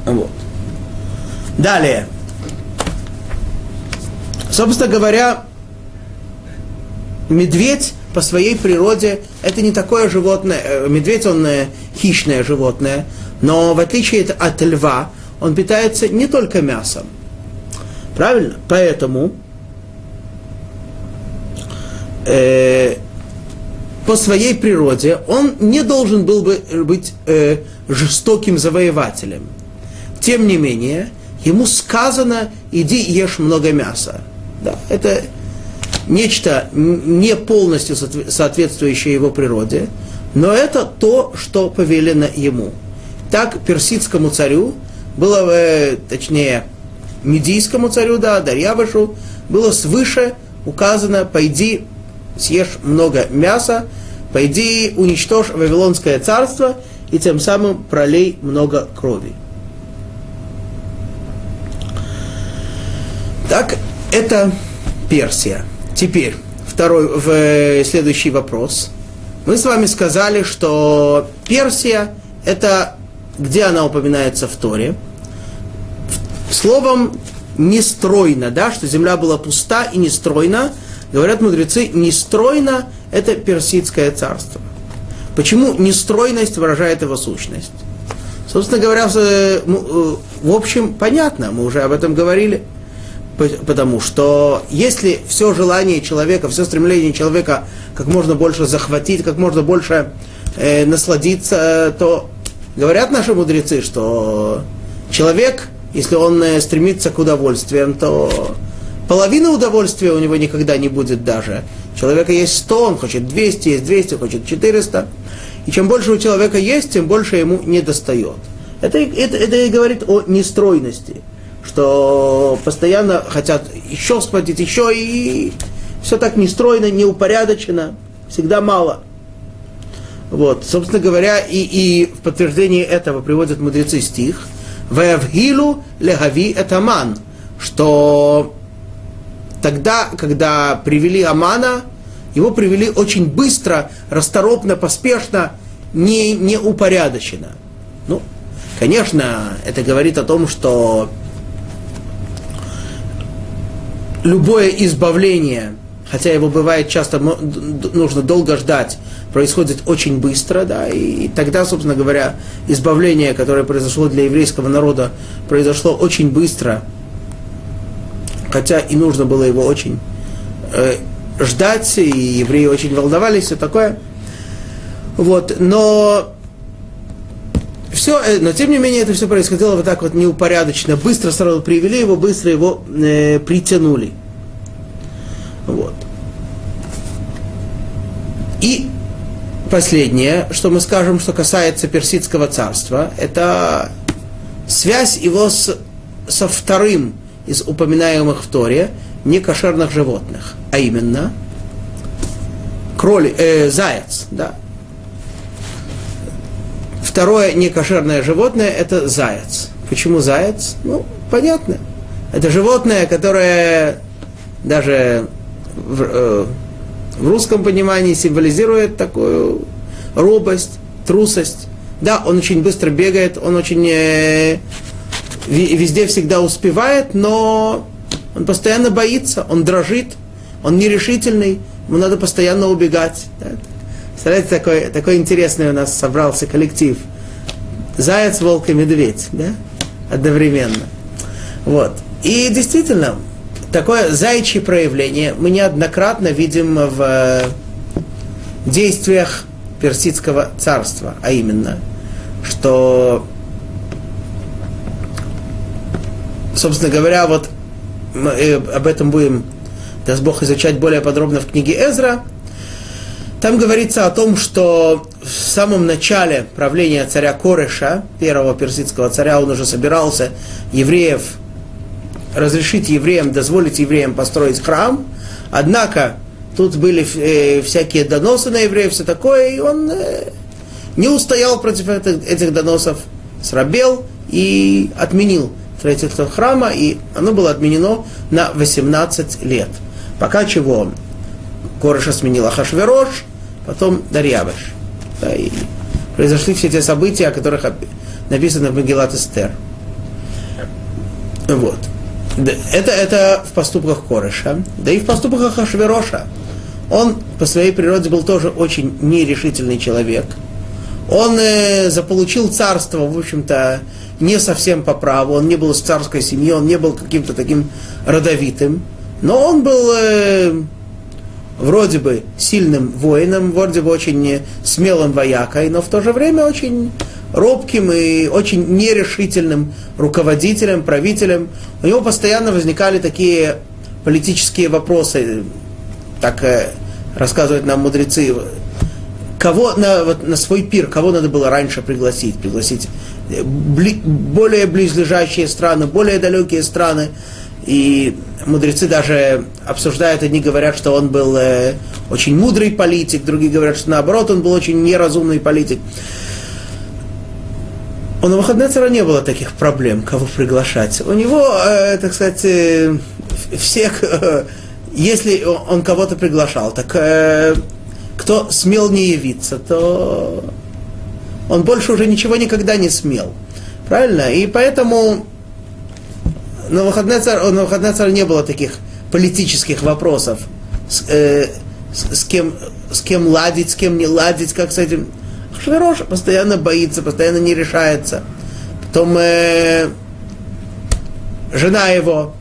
Вот. Далее. Собственно говоря, медведь по своей природе это не такое животное. Э, медведь он э, хищное животное, но в отличие от льва, он питается не только мясом. Правильно? Поэтому э, по своей природе он не должен был бы быть э, жестоким завоевателем. Тем не менее, ему сказано, иди ешь много мяса. Да, это нечто не полностью соответствующее его природе, но это то, что повелено ему. Так персидскому царю было, э, точнее, медийскому царю, да, Дарьявышу, было свыше указано, пойди съешь много мяса, пойди уничтожь Вавилонское царство и тем самым пролей много крови. Так, это Персия. Теперь, второй, в, э, следующий вопрос. Мы с вами сказали, что Персия – это где она упоминается в Торе. Словом нестройно, да, что земля была пуста и нестройна. Говорят мудрецы, нестройно – это персидское царство. Почему нестройность выражает его сущность? Собственно говоря, э, в общем, понятно, мы уже об этом говорили. Потому что если все желание человека, все стремление человека как можно больше захватить, как можно больше э, насладиться, то говорят наши мудрецы, что человек, если он э, стремится к удовольствиям, то половина удовольствия у него никогда не будет даже. У человека есть 100, он хочет 200, есть 200, хочет 400. И чем больше у человека есть, тем больше ему не достает. Это, это, это и говорит о нестройности что постоянно хотят еще схватить, еще и все так нестройно, неупорядочено, всегда мало. Вот, собственно говоря, и, и в подтверждение этого приводят мудрецы стих «Вэвгилу легави этаман», что тогда, когда привели Амана, его привели очень быстро, расторопно, поспешно, не, не упорядочено. Ну, конечно, это говорит о том, что любое избавление, хотя его бывает часто нужно долго ждать, происходит очень быстро, да, и тогда, собственно говоря, избавление, которое произошло для еврейского народа, произошло очень быстро, хотя и нужно было его очень э, ждать, и евреи очень волновались, все такое. Вот, но все, э, но тем не менее это все происходило вот так вот неупорядочно. Быстро сразу привели его, быстро его э, притянули. Вот. И последнее, что мы скажем, что касается персидского царства, это связь его с, со вторым из упоминаемых в Торе некошерных животных, а именно кроли, э, заяц, да, Второе некошерное животное – это заяц. Почему заяц? Ну, понятно. Это животное, которое даже в, э, в русском понимании символизирует такую робость, трусость. Да, он очень быстро бегает, он очень э, везде всегда успевает, но он постоянно боится, он дрожит, он нерешительный, ему надо постоянно убегать. Да? Представляете, такой, такой интересный у нас собрался коллектив. Заяц, волк и медведь, да? Одновременно. Вот. И действительно, такое заячье проявление мы неоднократно видим в э, действиях персидского царства, а именно, что, собственно говоря, вот мы э, об этом будем, даст Бог, изучать более подробно в книге Эзра, там говорится о том, что в самом начале правления царя Кореша, первого персидского царя, он уже собирался евреев, разрешить евреям, дозволить евреям построить храм. Однако тут были э, всякие доносы на евреев, все такое, и он э, не устоял против этих, доносов, срабел и отменил строительство храма, и оно было отменено на 18 лет. Пока чего Кореша сменил Ахашверош, потом Дарьявыш. Да, и произошли все те события, о которых написано в Магеллат Эстер. Вот. Это, это в поступках Кореша, да и в поступках Хашвероша. Он по своей природе был тоже очень нерешительный человек. Он э, заполучил царство, в общем-то, не совсем по праву, он не был из царской семьи, он не был каким-то таким родовитым, но он был э, вроде бы сильным воином, вроде бы очень смелым воякой, но в то же время очень робким и очень нерешительным руководителем, правителем. У него постоянно возникали такие политические вопросы, так э, рассказывают нам мудрецы, кого на, вот, на свой пир, кого надо было раньше пригласить, пригласить э, бли, более близлежащие страны, более далекие страны. И мудрецы даже обсуждают, одни говорят, что он был э, очень мудрый политик, другие говорят, что наоборот, он был очень неразумный политик. У Навуходнецера не было таких проблем, кого приглашать. У него, э, так сказать, э, всех, э, *laughs* если он кого-то приглашал, так э, кто смел не явиться, то он больше уже ничего никогда не смел. Правильно? И поэтому на выходные царь, на выходные царь не было таких политических вопросов, с, э, с, с, кем, с кем ладить, с кем не ладить, как с этим. Швирош постоянно боится, постоянно не решается. Потом э, жена его,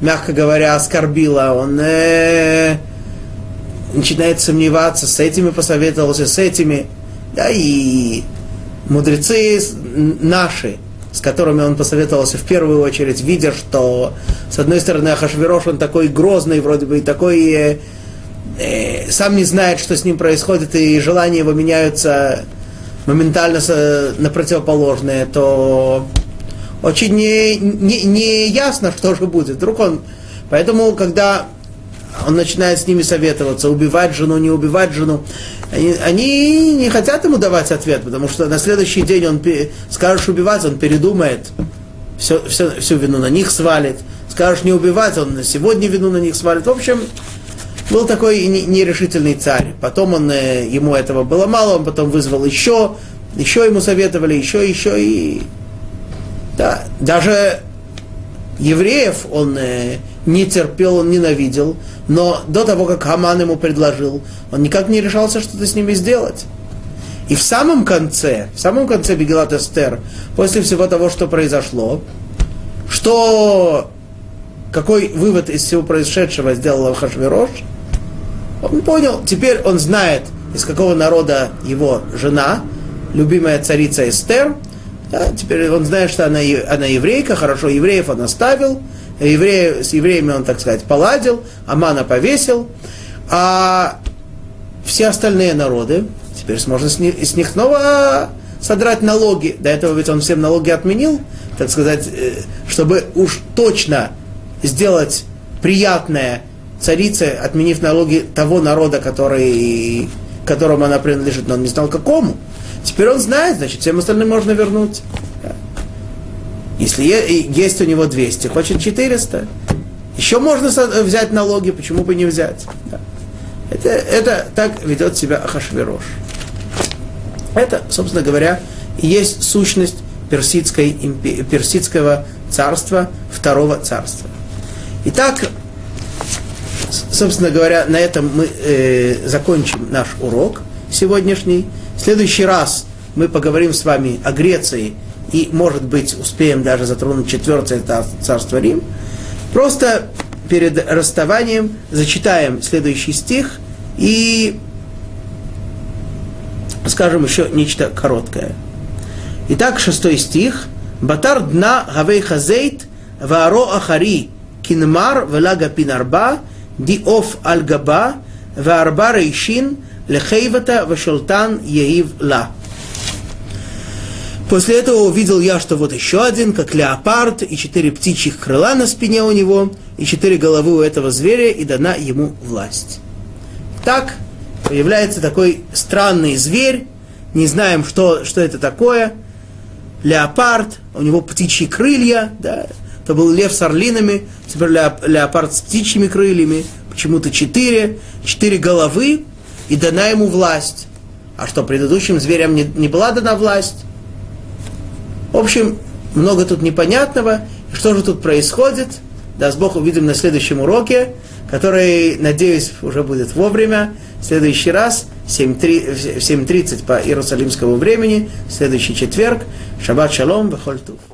мягко говоря, оскорбила, он э, начинает сомневаться, с этими посоветовался, с этими. Да, и мудрецы наши, с которыми он посоветовался в первую очередь, видя, что, с одной стороны, Ахашвирош, он такой грозный, вроде бы, и такой э, э, сам не знает, что с ним происходит, и желания его меняются моментально на противоположные, то очень не, не, не ясно, что же будет. Вдруг он... Поэтому, когда он начинает с ними советоваться, убивать жену, не убивать жену, они, они не хотят ему давать ответ, потому что на следующий день он скажешь убивать, он передумает, все, все, всю вину на них свалит. Скажешь не убивать, он сегодня вину на них свалит. В общем, был такой нерешительный царь. Потом он, э, ему этого было мало, он потом вызвал еще, еще ему советовали, еще, еще и... Да, даже евреев он э, не терпел, он ненавидел, но до того, как Хаман ему предложил, он никак не решался что-то с ними сделать. И в самом конце, в самом конце Бегелат Эстер, после всего того, что произошло, что какой вывод из всего произошедшего сделал Ахашвирош – он понял, теперь он знает, из какого народа его жена, любимая царица Эстер. Да, теперь он знает, что она, она еврейка, хорошо, евреев он оставил, евреи, с евреями он, так сказать, поладил, Амана повесил, а все остальные народы, теперь можно с них, с них снова содрать налоги. До этого ведь он всем налоги отменил, так сказать, э, чтобы уж точно сделать приятное царице, отменив налоги того народа, который, которому она принадлежит, но он не знал какому. Теперь он знает, значит, всем остальным можно вернуть. Если есть у него 200, хочет 400. Еще можно взять налоги, почему бы не взять? Это, это так ведет себя Ахашвирош. Это, собственно говоря, есть сущность персидской, персидского царства, второго царства. Итак, собственно говоря, на этом мы э, закончим наш урок сегодняшний. В следующий раз мы поговорим с вами о Греции и, может быть, успеем даже затронуть четвертое царство Рим. Просто перед расставанием зачитаем следующий стих и скажем еще нечто короткое. Итак, шестой стих. Батар дна гавей хазейт вааро ахари кинмар велага пинарба диоф аль-габа, варба рейшин, лехейвата вашултан яив ла. После этого увидел я, что вот еще один, как леопард, и четыре птичьих крыла на спине у него, и четыре головы у этого зверя, и дана ему власть. Так появляется такой странный зверь, не знаем, что, что это такое, леопард, у него птичьи крылья, да, то был лев с орлинами, теперь леопард с птичьими крыльями, почему-то четыре, четыре головы, и дана ему власть. А что, предыдущим зверям не, не была дана власть? В общем, много тут непонятного. Что же тут происходит? Даст Бог, увидим на следующем уроке, который, надеюсь, уже будет вовремя. В следующий раз, в 7.30 по иерусалимскому времени, в следующий четверг. Шаббат шалом, вехоль туф.